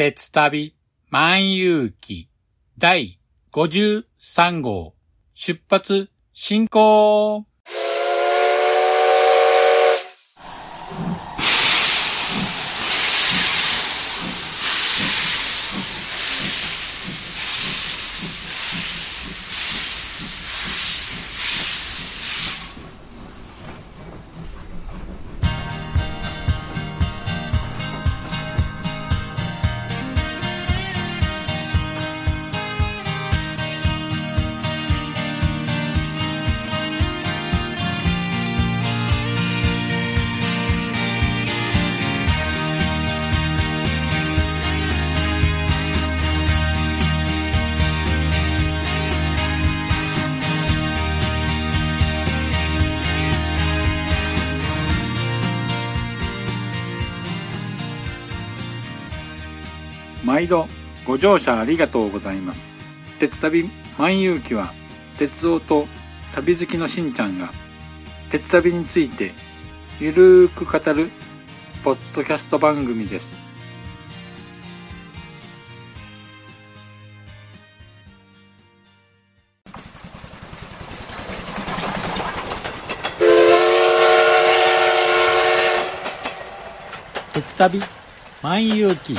鉄旅万有記第53号。出発進行。毎度ご乗車ありがとうございます。鉄旅万有記は鉄道と旅好きのしんちゃんが鉄旅についてゆるーく語るポッドキャスト番組です。鉄旅万有記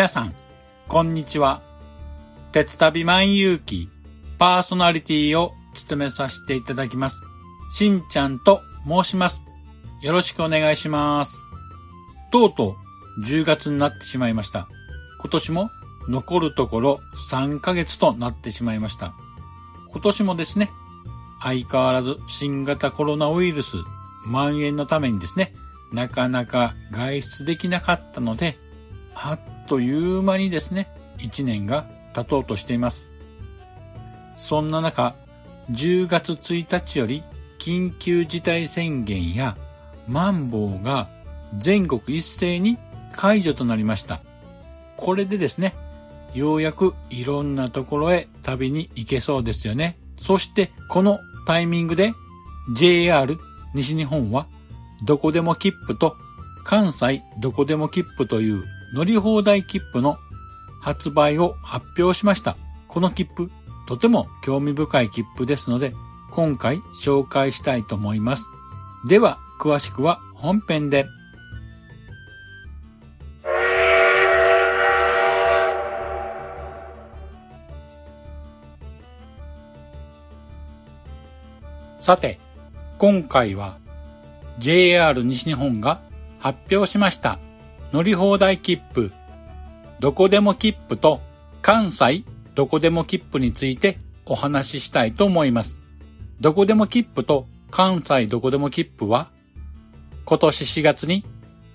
皆さん、こんにちは。鉄旅万有記パーソナリティを務めさせていただきます。しんちゃんと申します。よろしくお願いします。とうとう10月になってしまいました。今年も残るところ3ヶ月となってしまいました。今年もですね、相変わらず新型コロナウイルス蔓延のためにですね、なかなか外出できなかったので、あっという間にですね、1年が経とうとしています。そんな中、10月1日より緊急事態宣言やマンボウが全国一斉に解除となりました。これでですね、ようやくいろんなところへ旅に行けそうですよね。そしてこのタイミングで JR 西日本はどこでも切符と関西どこでも切符という乗り放題切符の発売を発表しました。この切符、とても興味深い切符ですので、今回紹介したいと思います。では、詳しくは本編で。さて、今回は JR 西日本が発表しました乗り放題切符、どこでも切符と関西どこでも切符についてお話ししたいと思います。どこでも切符と関西どこでも切符は今年4月に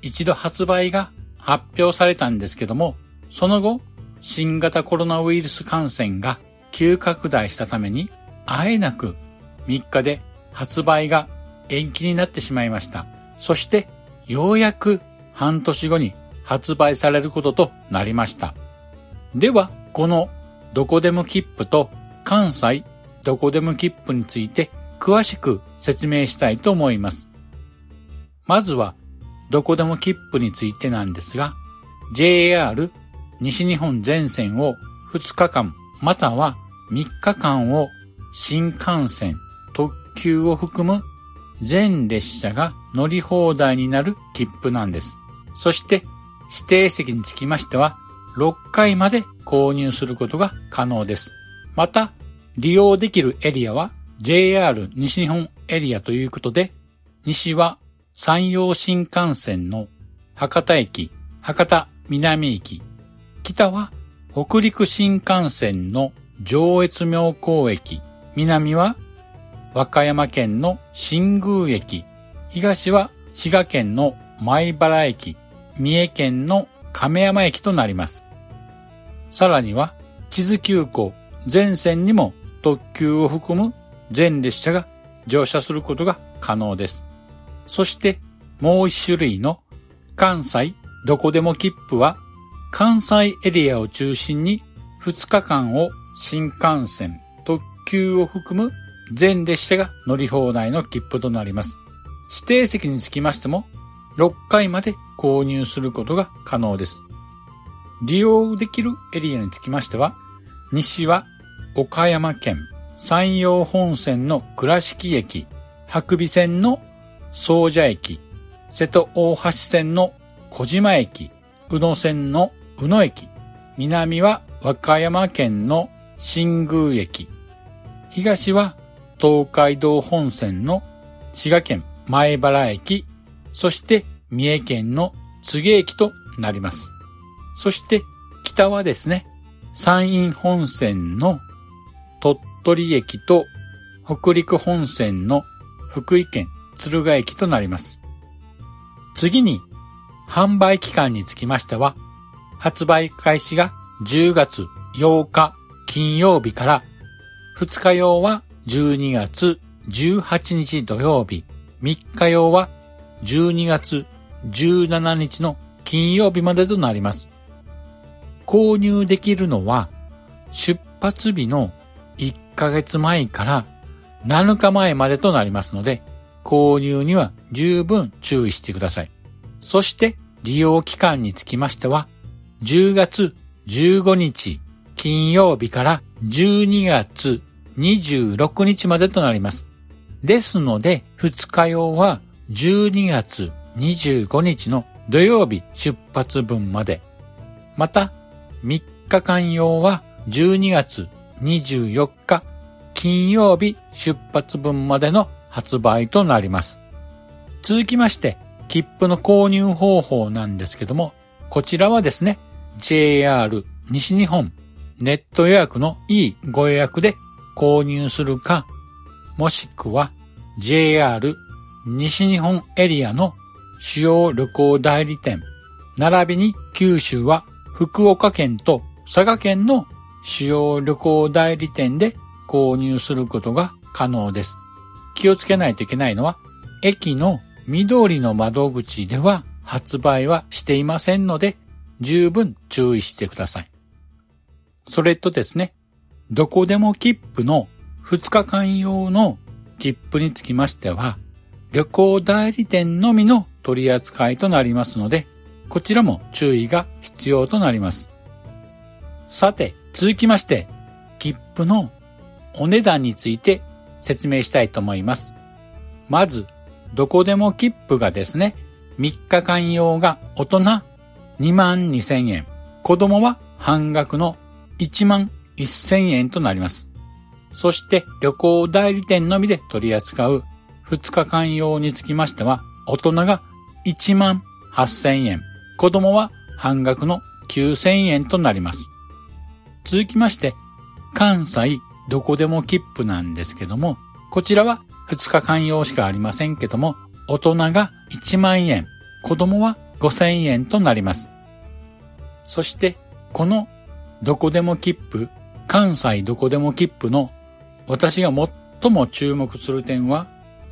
一度発売が発表されたんですけども、その後新型コロナウイルス感染が急拡大したためにあえなく3日で発売が延期になってしまいました。そしてようやく半年後に発売されることとなりました。では、このどこでも切符と関西どこでも切符について詳しく説明したいと思います。まずは、どこでも切符についてなんですが、JR 西日本全線を2日間または3日間を新幹線、特急を含む全列車が乗り放題になる切符なんです。そして指定席につきましては6回まで購入することが可能です。また、利用できるエリアは JR 西日本エリアということで、西は山陽新幹線の博多駅、博多南駅、北は北陸新幹線の上越妙高駅、南は和歌山県の新宮駅、東は滋賀県の米原駅、三重県の亀山駅となります。さらには、地図急行全線にも特急を含む全列車が乗車することが可能です。そしてもう一種類の関西どこでも切符は関西エリアを中心に2日間を新幹線、特急を含む全列車が乗り放題の切符となります。指定席につきましても6回まで購入することが可能です。利用できるエリアにつきましては、西は岡山県山陽本線の倉敷駅、白尾線の総社駅、瀬戸大橋線の小島駅、宇野線の宇野駅、南は和歌山県の新宮駅、東は東海道本線の滋賀県前原駅、そして三重県の柘植駅となります。そして北はですね、山陰本線の鳥取駅と北陸本線の福井県敦賀駅となります。次に販売期間につきましては、発売開始が10月8日金曜日から2日用は12月18日土曜日、3日用は12月17日の金曜日までとなります。購入できるのは出発日の1ヶ月前から7日前までとなりますので、購入には十分注意してください。そして利用期間につきましては、10月15日金曜日から12月26日までとなります。ですので、2日用は12月25日の土曜日出発分まで、また3日間用は12月24日金曜日出発分までの発売となります。続きまして、切符の購入方法なんですけども、こちらはですね、JR 西日本ネット予約のいいご予約で購入するか、もしくは JR 西日本エリアの主要旅行代理店、並びに九州は福岡県と佐賀県の主要旅行代理店で購入することが可能です。気をつけないといけないのは、駅の緑の窓口では発売はしていませんので、十分注意してください。それとですね、どこでも切符の2日間用の切符につきましては、旅行代理店のみの取り扱いとなりますので、こちらも注意が必要となります。さて、続きまして、切符のお値段について説明したいと思います。まず、どこでも切符がですね、3日間用が大人2万2000円、子供は半額の1万1000円となります。そして旅行代理店のみで取り扱う2日間用につきましては、大人が1万8000円、子供は半額の9000円となります。続きまして、関西どこでも切符なんですけども、こちらは2日間用しかありませんけども、大人が1万円、子供は5000円となります。そして、このどこでも切符、関西どこでも切符の私が最も注目する点は、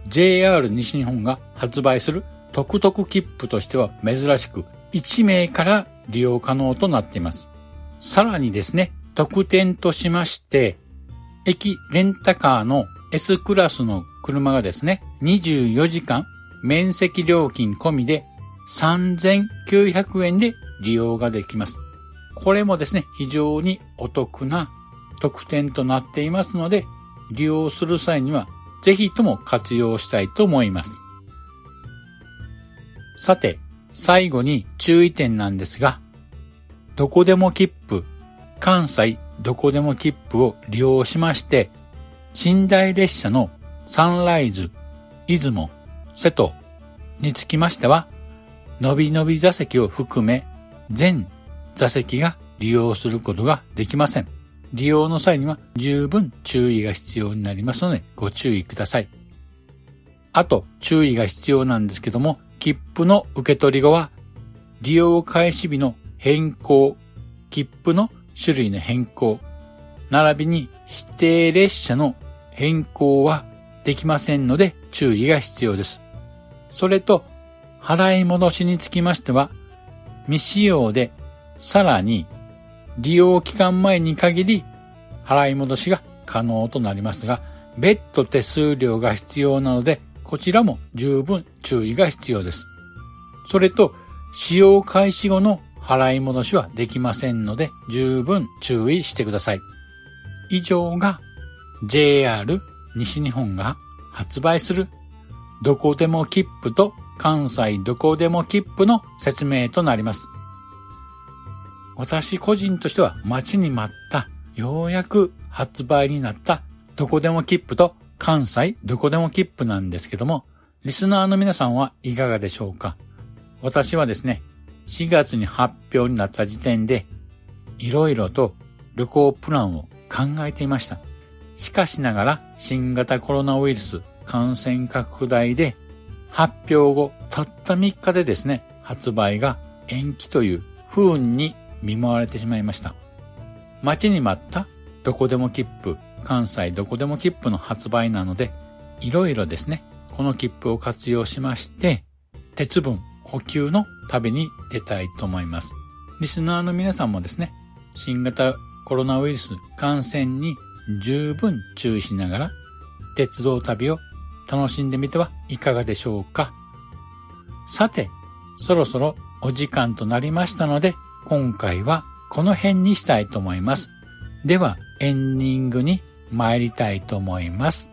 JR 西日本が発売する特特切符としては珍しく1名から利用可能となっています。さらにですね、特典としまして、駅レンタカーの S クラスの車がですね、24時間面積料金込みで3900円で利用ができます。これもですね、非常にお得な特典となっていますので、利用する際にはぜひとも活用したいと思います。さて、最後に注意点なんですが、どこでも切符、関西どこでも切符を利用しまして、寝台列車のサンライズ、出雲、瀬戸につきましては、のびのび座席を含め全座席が利用することができません。利用の際には十分注意が必要になりますのでご注意ください。あと注意が必要なんですけども、切符の受け取り後は利用開始日の変更、切符の種類の変更、並びに指定列車の変更はできませんので注意が必要です。それと、払い戻しにつきましては、未使用でさらに利用期間前に限り払い戻しが可能となりますが、別途手数料が必要なので、こちらも十分注意が必要です。それと、使用開始後の払い戻しはできませんので、十分注意してください。以上が JR 西日本が発売するどこでも切符と関西どこでも切符の説明となります。私個人としては待ちに待ったようやく発売になったどこでも切符と関西どこでも切符なんですけども、リスナーの皆さんはいかがでしょうか？私はですね、4月に発表になった時点で、いろいろと旅行プランを考えていました。しかしながら新型コロナウイルス感染拡大で発表後たった3日でですね、発売が延期という不運に見舞われてしまいました。待ちに待ったどこでも切符、関西どこでも切符の発売なので、いろいろですね、この切符を活用しまして、鉄分補給の旅に出たいと思います。リスナーの皆さんもですね、新型コロナウイルス感染に十分注意しながら、鉄道旅を楽しんでみてはいかがでしょうか。さて、そろそろお時間となりましたので、今回はこの辺にしたいと思います。では、エンディングに参りたいと思います。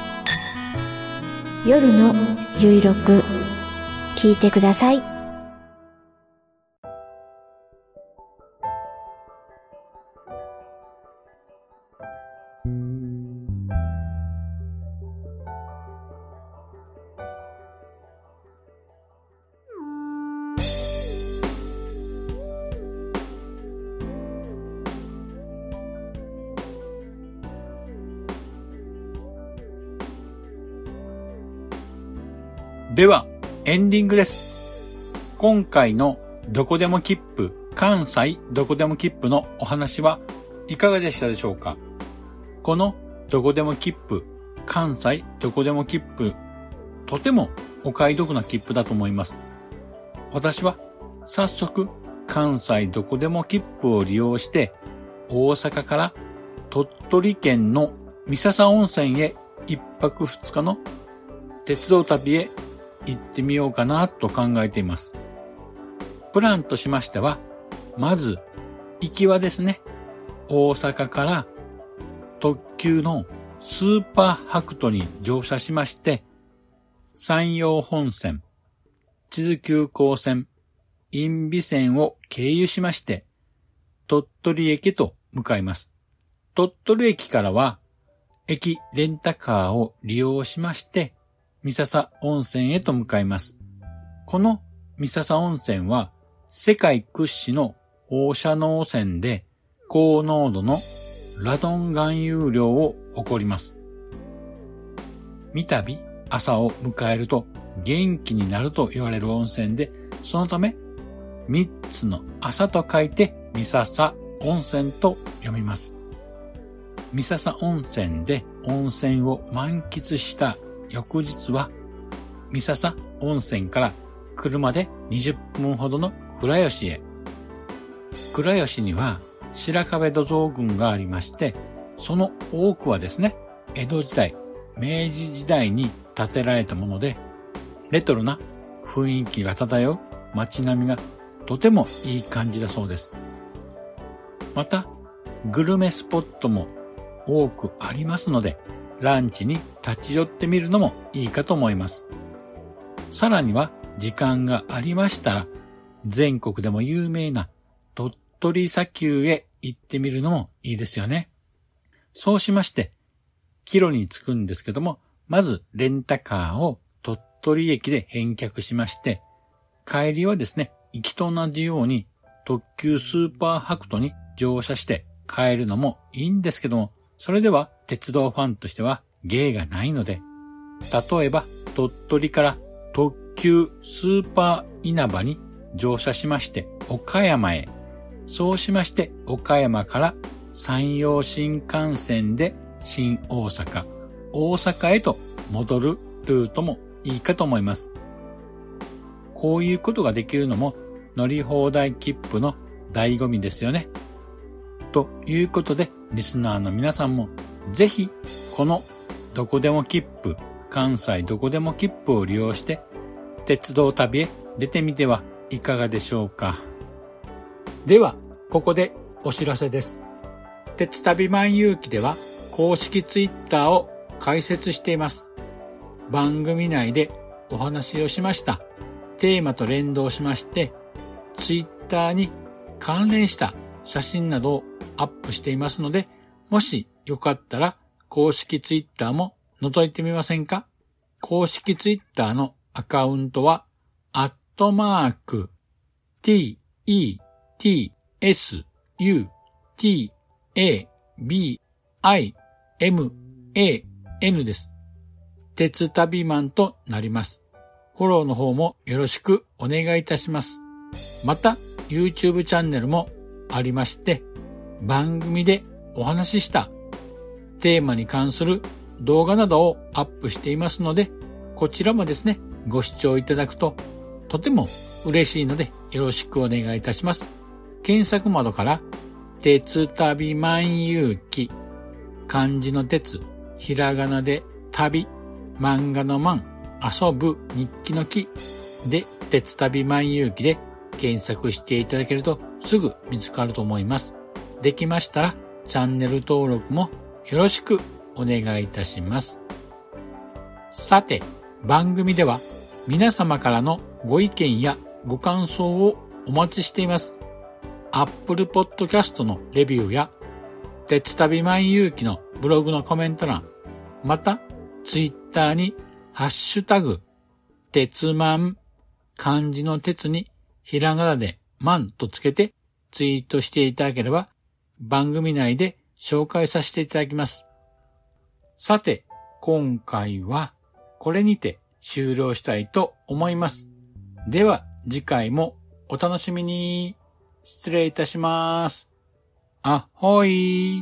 夜のゆいろく聞いてください。では、エンディングです。今回のどこでも切符、関西どこでも切符のお話はいかがでしたでしょうか？このどこでも切符、関西どこでも切符、とてもお買い得な切符だと思います。私は早速関西どこでも切符を利用して大阪から鳥取県の三笹温泉へ一泊二日の鉄道旅へ行ってみようかなと考えています。プランとしましては、まず、行きはですね、大阪から特急のスーパーハクトに乗車しまして、山陽本線、地図急行線、陰美線を経由しまして、鳥取駅と向かいます。鳥取駅からは、駅レンタカーを利用しまして、三笹温泉へと向かいます。この三笹温泉は世界屈指の放射能泉で高濃度のラドン含有量を誇ります。三度朝を迎えると元気になると言われる温泉で、そのため三つの朝と書いて三笹温泉と読みます。三笹温泉で温泉を満喫した翌日は、三笹温泉から車で20分ほどの倉吉へ。倉吉には白壁土蔵群がありまして、その多くはですね、江戸時代、明治時代に建てられたもので、レトロな雰囲気が漂う街並みがとてもいい感じだそうです。また、グルメスポットも多くありますので、ランチに立ち寄ってみるのもいいかと思います。さらには時間がありましたら、全国でも有名な鳥取砂丘へ行ってみるのもいいですよね。そうしまして、帰路に着くんですけども、まずレンタカーを鳥取駅で返却しまして、帰りはですね、行きと同じように特急スーパーハクトに乗車して帰るのもいいんですけども、それでは鉄道ファンとしては芸がないので、例えば鳥取から特急スーパー稲葉に乗車しまして岡山へ、そうしまして岡山から山陽新幹線で新大阪、大阪へと戻るルートもいいかと思います。こういうことができるのも乗り放題切符の醍醐味ですよね。ということで、リスナーの皆さんも、ぜひ、このどこでも切符、関西どこでも切符を利用して、鉄道旅へ出てみてはいかがでしょうか。では、ここでお知らせです。鉄旅万有記では公式ツイッターを開設しています。番組内でお話をしましたテーマと連動しまして、ツイッターに関連した写真などをアップしていますので、もしよかったら公式ツイッターも覗いてみませんか？公式ツイッターのアカウントは、アットマーク、t, e, t, s, u, t, a, b, i, m, a, n です。鉄旅マンとなります。フォローの方もよろしくお願いいたします。また、YouTube チャンネルもありまして、番組でお話ししたテーマに関する動画などをアップしていますので、こちらもですね、ご視聴いただくととても嬉しいのでよろしくお願いいたします。検索窓から、鉄旅万有記、漢字の鉄、ひらがなで旅、漫画の漫、遊ぶ日記の記で、鉄旅万有記で検索していただけるとすぐ見つかると思います。できましたらチャンネル登録もよろしくお願いいたします。さて、番組では皆様からのご意見やご感想をお待ちしています。Apple Podcast のレビューや、鉄旅万有記のブログのコメント欄、また、Twitter にハッシュタグ、鉄万、漢字の鉄にひらがなで万とつけてツイートしていただければ番組内で紹介させていただきます。さて、今回はこれにて終了したいと思います。では次回もお楽しみに。失礼いたします。あほい